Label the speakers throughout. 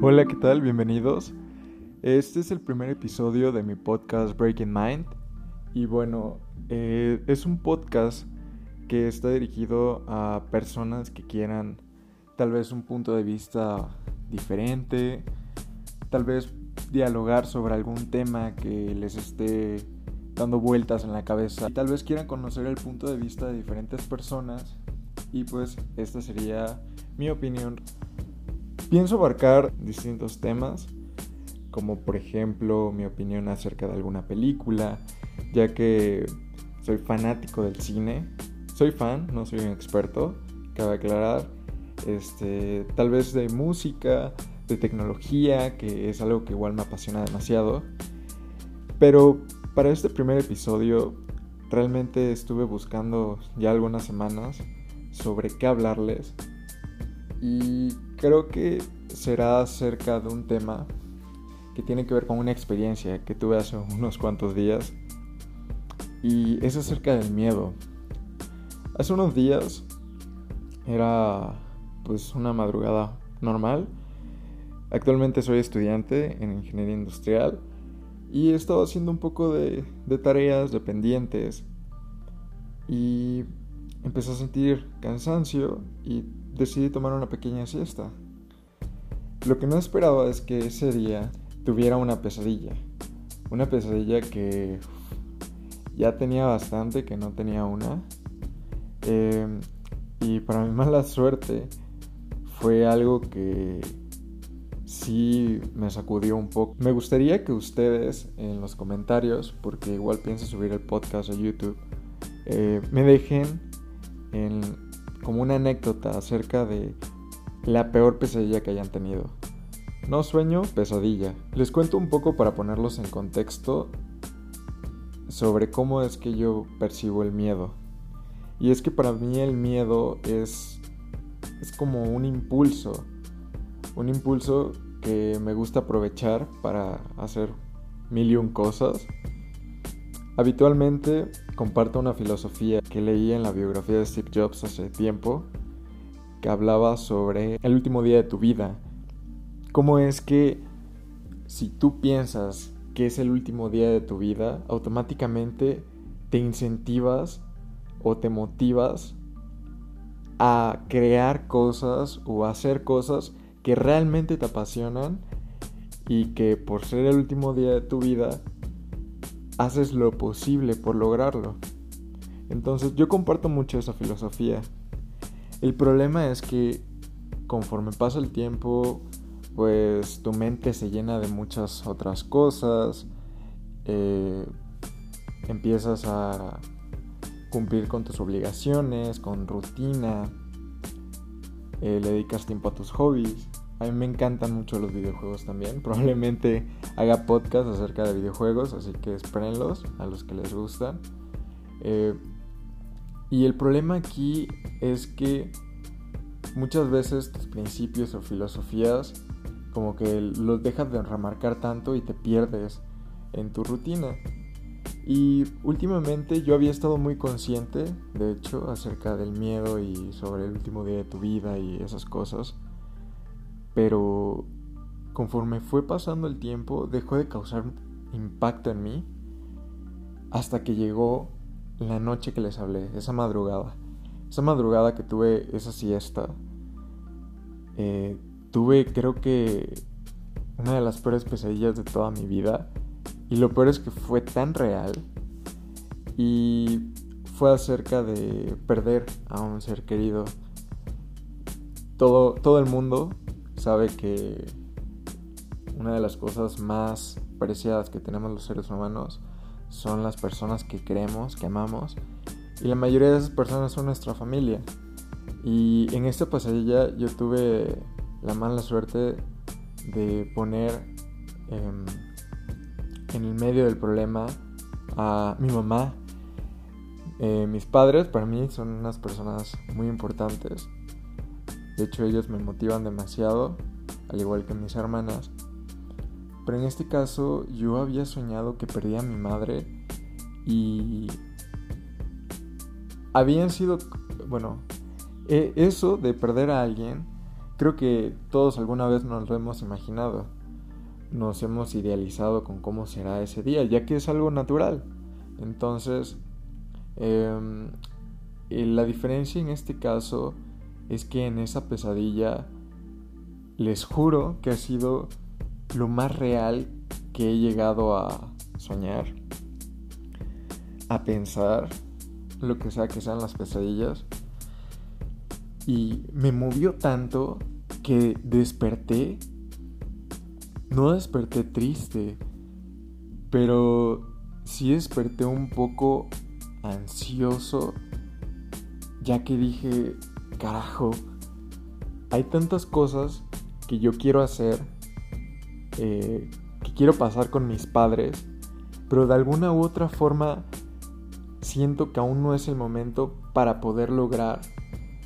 Speaker 1: Hola, ¿qué tal? Bienvenidos. Este es el primer episodio de mi podcast Breaking Mind. Y bueno, eh, es un podcast que está dirigido a personas que quieran tal vez un punto de vista diferente, tal vez dialogar sobre algún tema que les esté dando vueltas en la cabeza. Tal vez quieran conocer el punto de vista de diferentes personas. Y pues esta sería mi opinión Pienso abarcar distintos temas, como por ejemplo mi opinión acerca de alguna película, ya que soy fanático del cine. Soy fan, no soy un experto, cabe aclarar. Este, tal vez de música, de tecnología, que es algo que igual me apasiona demasiado. Pero para este primer episodio realmente estuve buscando ya algunas semanas sobre qué hablarles y creo que será acerca de un tema que tiene que ver con una experiencia que tuve hace unos cuantos días y es acerca del miedo. Hace unos días era pues una madrugada normal. Actualmente soy estudiante en ingeniería industrial y he estado haciendo un poco de, tareas, de pendientes y empecé a sentir cansancio y decidí tomar una pequeña siesta. Lo que no esperaba es que ese día tuviera una pesadilla. Una pesadilla que ya tenía bastante, que no tenía una. Em, y para mi mala suerte fue algo que sí me sacudió un poco. Me gustaría que ustedes en los comentarios, porque igual pienso subir el podcast a YouTube, eh, me dejen en como una anécdota acerca de la peor pesadilla que hayan tenido. No sueño, pesadilla. Les cuento un poco para ponerlos en contexto sobre cómo es que yo percibo el miedo. Y es que para mí el miedo es, es como un impulso. Un impulso que me gusta aprovechar para hacer mil y un cosas. Habitualmente comparto una filosofía que leí en la biografía de Steve Jobs hace tiempo, que hablaba sobre el último día de tu vida. Cómo es que si tú piensas que es el último día de tu vida, automáticamente te incentivas o te motivas a crear cosas o a hacer cosas que realmente te apasionan y que por ser el último día de tu vida haces lo posible por lograrlo. Entonces yo comparto mucho esa filosofía. El problema es que conforme pasa el tiempo, pues tu mente se llena de muchas otras cosas, eh, empiezas a cumplir con tus obligaciones, con rutina, eh, le dedicas tiempo a tus hobbies a mí me encantan mucho los videojuegos también. Probablemente haga podcast acerca de videojuegos, así que espérenlos a los que les gustan. Eh, y el problema aquí es que muchas veces tus principios o filosofías como que los dejas de remarcar tanto y te pierdes en tu rutina. Y últimamente yo había estado muy consciente, de hecho, acerca del miedo y sobre el último día de tu vida y esas cosas. Pero conforme fue pasando el tiempo, dejó de causar impacto en mí hasta que llegó la noche que les hablé, esa madrugada. Esa madrugada que tuve esa siesta, eh, tuve creo que una de las peores pesadillas de toda mi vida. Y lo peor es que fue tan real. Y fue acerca de perder a un ser querido. Todo, todo el mundo sabe que una de las cosas más preciadas que tenemos los seres humanos son las personas que queremos, que amamos. Y la mayoría de esas personas son nuestra familia. Y en esta pasadilla yo tuve la mala suerte de poner em, en el medio del problema a mi mamá. Eh, mis padres para mí son unas personas muy importantes de hecho ellos me motivan demasiado, al igual que mis hermanas. Pero en este caso yo había soñado que perdía a mi madre y habían sido, bueno, e, eso de perder a alguien creo que todos alguna vez nos lo hemos imaginado. Nos hemos idealizado con cómo será ese día, ya que es algo natural. Entonces, em, la diferencia en este caso es que en esa pesadilla les juro que ha sido lo más real que he llegado a soñar, a pensar, lo que sea que sean las pesadillas. Y me movió tanto que desperté. No desperté triste, pero sí desperté un poco ansioso, ya que dije, carajo, hay tantas cosas que yo quiero hacer, eh, que quiero pasar con mis padres, pero de alguna u otra forma siento que aún no es el momento para poder lograr,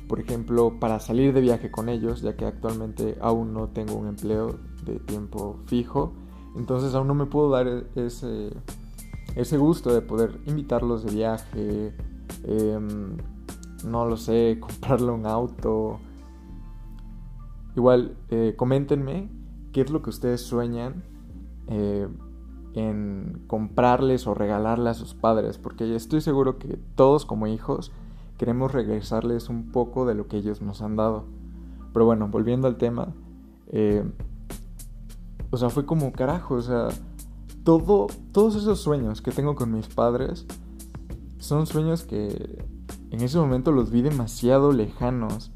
Speaker 1: por ejemplo, para salir de viaje con ellos, ya que actualmente aún no tengo un empleo de tiempo fijo, entonces aún no me puedo dar ese, ese gusto de poder invitarlos de viaje, em, no lo sé, comprarle un auto, Igual, eh, coméntenme qué es lo que ustedes sueñan eh, en comprarles o regalarle a sus padres, porque estoy seguro que todos como hijos queremos regresarles un poco de lo que ellos nos han dado. Pero bueno, volviendo al tema, eh, o sea, fue como carajo, o sea, todo, todos esos sueños que tengo con mis padres son sueños que en ese momento los vi demasiado lejanos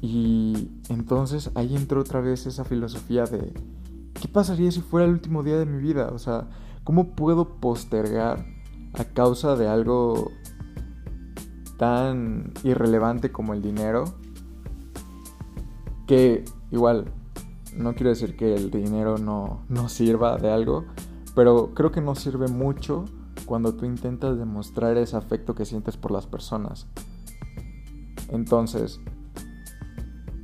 Speaker 1: y entonces ahí entró otra vez esa filosofía de, ¿qué pasaría si fuera el último día de mi vida? O sea, ¿cómo puedo postergar a causa de algo tan irrelevante como el dinero? Que igual, no quiero decir que el dinero no, no sirva de algo, pero creo que no sirve mucho cuando tú intentas demostrar ese afecto que sientes por las personas. Entonces,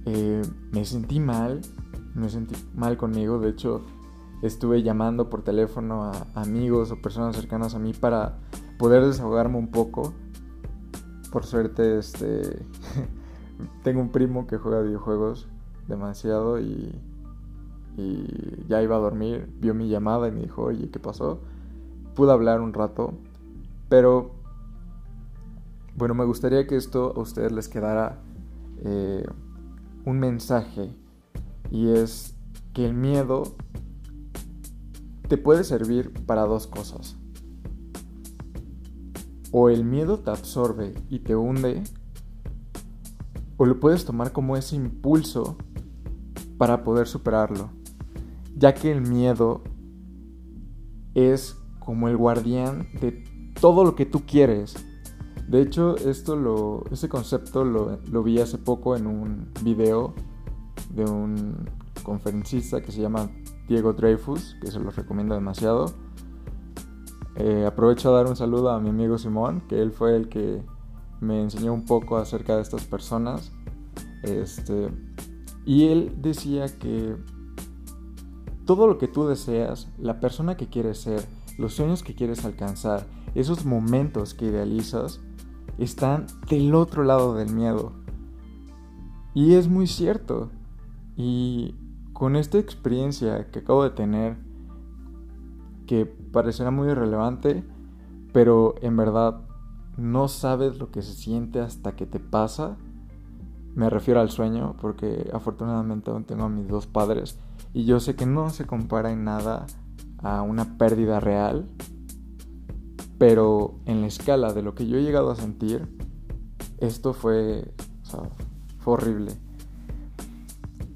Speaker 1: eh, me sentí mal, me sentí mal conmigo, de hecho estuve llamando por teléfono a amigos o personas cercanas a mí para poder desahogarme un poco. Por suerte, este tengo un primo que juega videojuegos demasiado y, y ya iba a dormir, vio mi llamada y me dijo, oye, ¿qué pasó? Pude hablar un rato, pero bueno, me gustaría que esto a ustedes les quedara eh, un mensaje y es que el miedo te puede servir para dos cosas. O el miedo te absorbe y te hunde, o lo puedes tomar como ese impulso para poder superarlo, ya que el miedo es como el guardián de todo lo que tú quieres de hecho, esto lo, este concepto lo, vi hace poco en un video de un conferencista que se llama Diego Dreyfus, que se lo recomiendo demasiado. Eh, aprovecho a dar un saludo a mi amigo Simón, que él fue el que me enseñó un poco acerca de estas personas. Este, y él decía que todo lo que tú deseas, la persona que quieres ser, los sueños que quieres alcanzar, esos momentos que idealizas, están del otro lado del miedo. Y es muy cierto. Y con esta experiencia que acabo de tener, que parecerá muy irrelevante, pero en verdad no sabes lo que se siente hasta que te pasa. Me refiero al sueño, porque afortunadamente aún tengo a mis dos padres y yo sé que no se compara en nada a una pérdida real, pero en la escala de lo que yo he llegado a sentir, esto fue, fue horrible.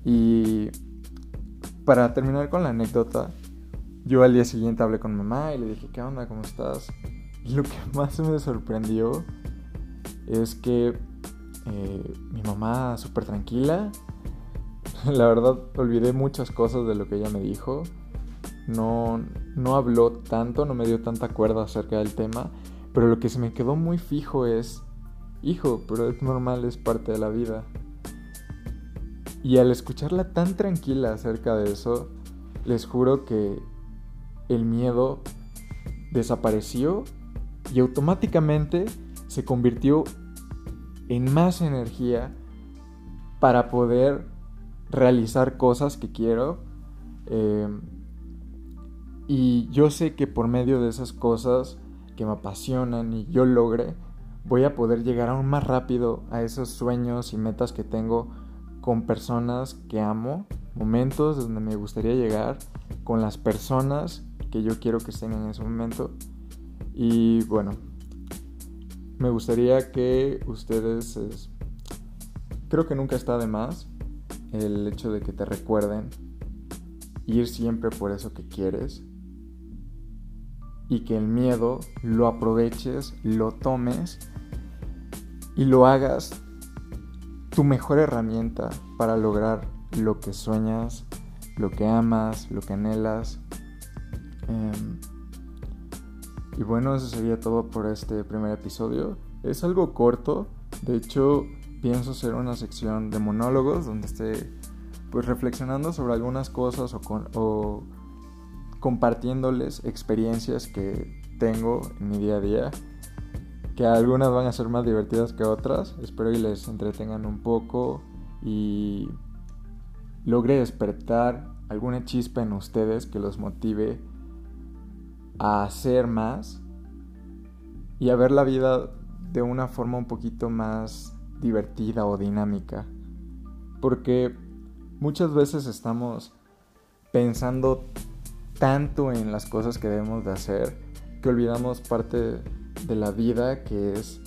Speaker 1: Y para terminar con la anécdota, yo al día siguiente hablé con mamá y le dije, ¿qué onda? ¿Cómo estás? Y lo que más me sorprendió es que eh, mi mamá súper tranquila. La verdad olvidé muchas cosas de lo que ella me dijo no, no habló tanto, no me dio tanta cuerda acerca del tema, pero lo que se me quedó muy fijo es, hijo, pero es normal, es parte de la vida. Y al escucharla tan tranquila acerca de eso, les juro que el miedo desapareció y automáticamente se convirtió en más energía para poder realizar cosas que quiero. Em, y yo sé que por medio de esas cosas que me apasionan y yo logre, voy a poder llegar aún más rápido a esos sueños y metas que tengo con personas que amo, momentos donde me gustaría llegar, con las personas que yo quiero que estén en ese momento. Y bueno, me gustaría que ustedes, creo que nunca está de más el hecho de que te recuerden ir siempre por eso que quieres y que el miedo lo aproveches, lo tomes y lo hagas tu mejor herramienta para lograr lo que sueñas, lo que amas, lo que anhelas. Em, y bueno, eso sería todo por este primer episodio. Es algo corto, de hecho pienso hacer una sección de monólogos donde esté pues reflexionando sobre algunas cosas o, o compartiéndoles experiencias que tengo en mi día a día que algunas van a ser más divertidas que otras. Espero que les entretengan un poco y logre despertar alguna chispa en ustedes que los motive a hacer más y a ver la vida de una forma un poquito más divertida o dinámica. Porque muchas veces estamos pensando tanto en las cosas que debemos de hacer que olvidamos parte de la vida que es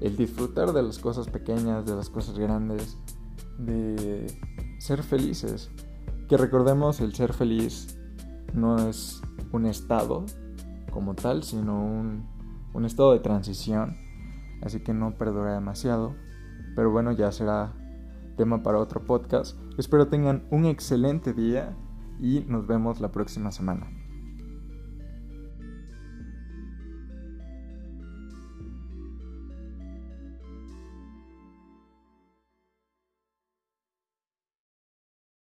Speaker 1: el disfrutar de las cosas pequeñas, de las cosas grandes, de ser felices. Que recordemos el ser feliz no es un estado como tal, sino un, un estado de transición. Así que no perdura demasiado. Pero bueno, ya será tema para otro podcast. Espero tengan un excelente día y nos vemos la próxima semana.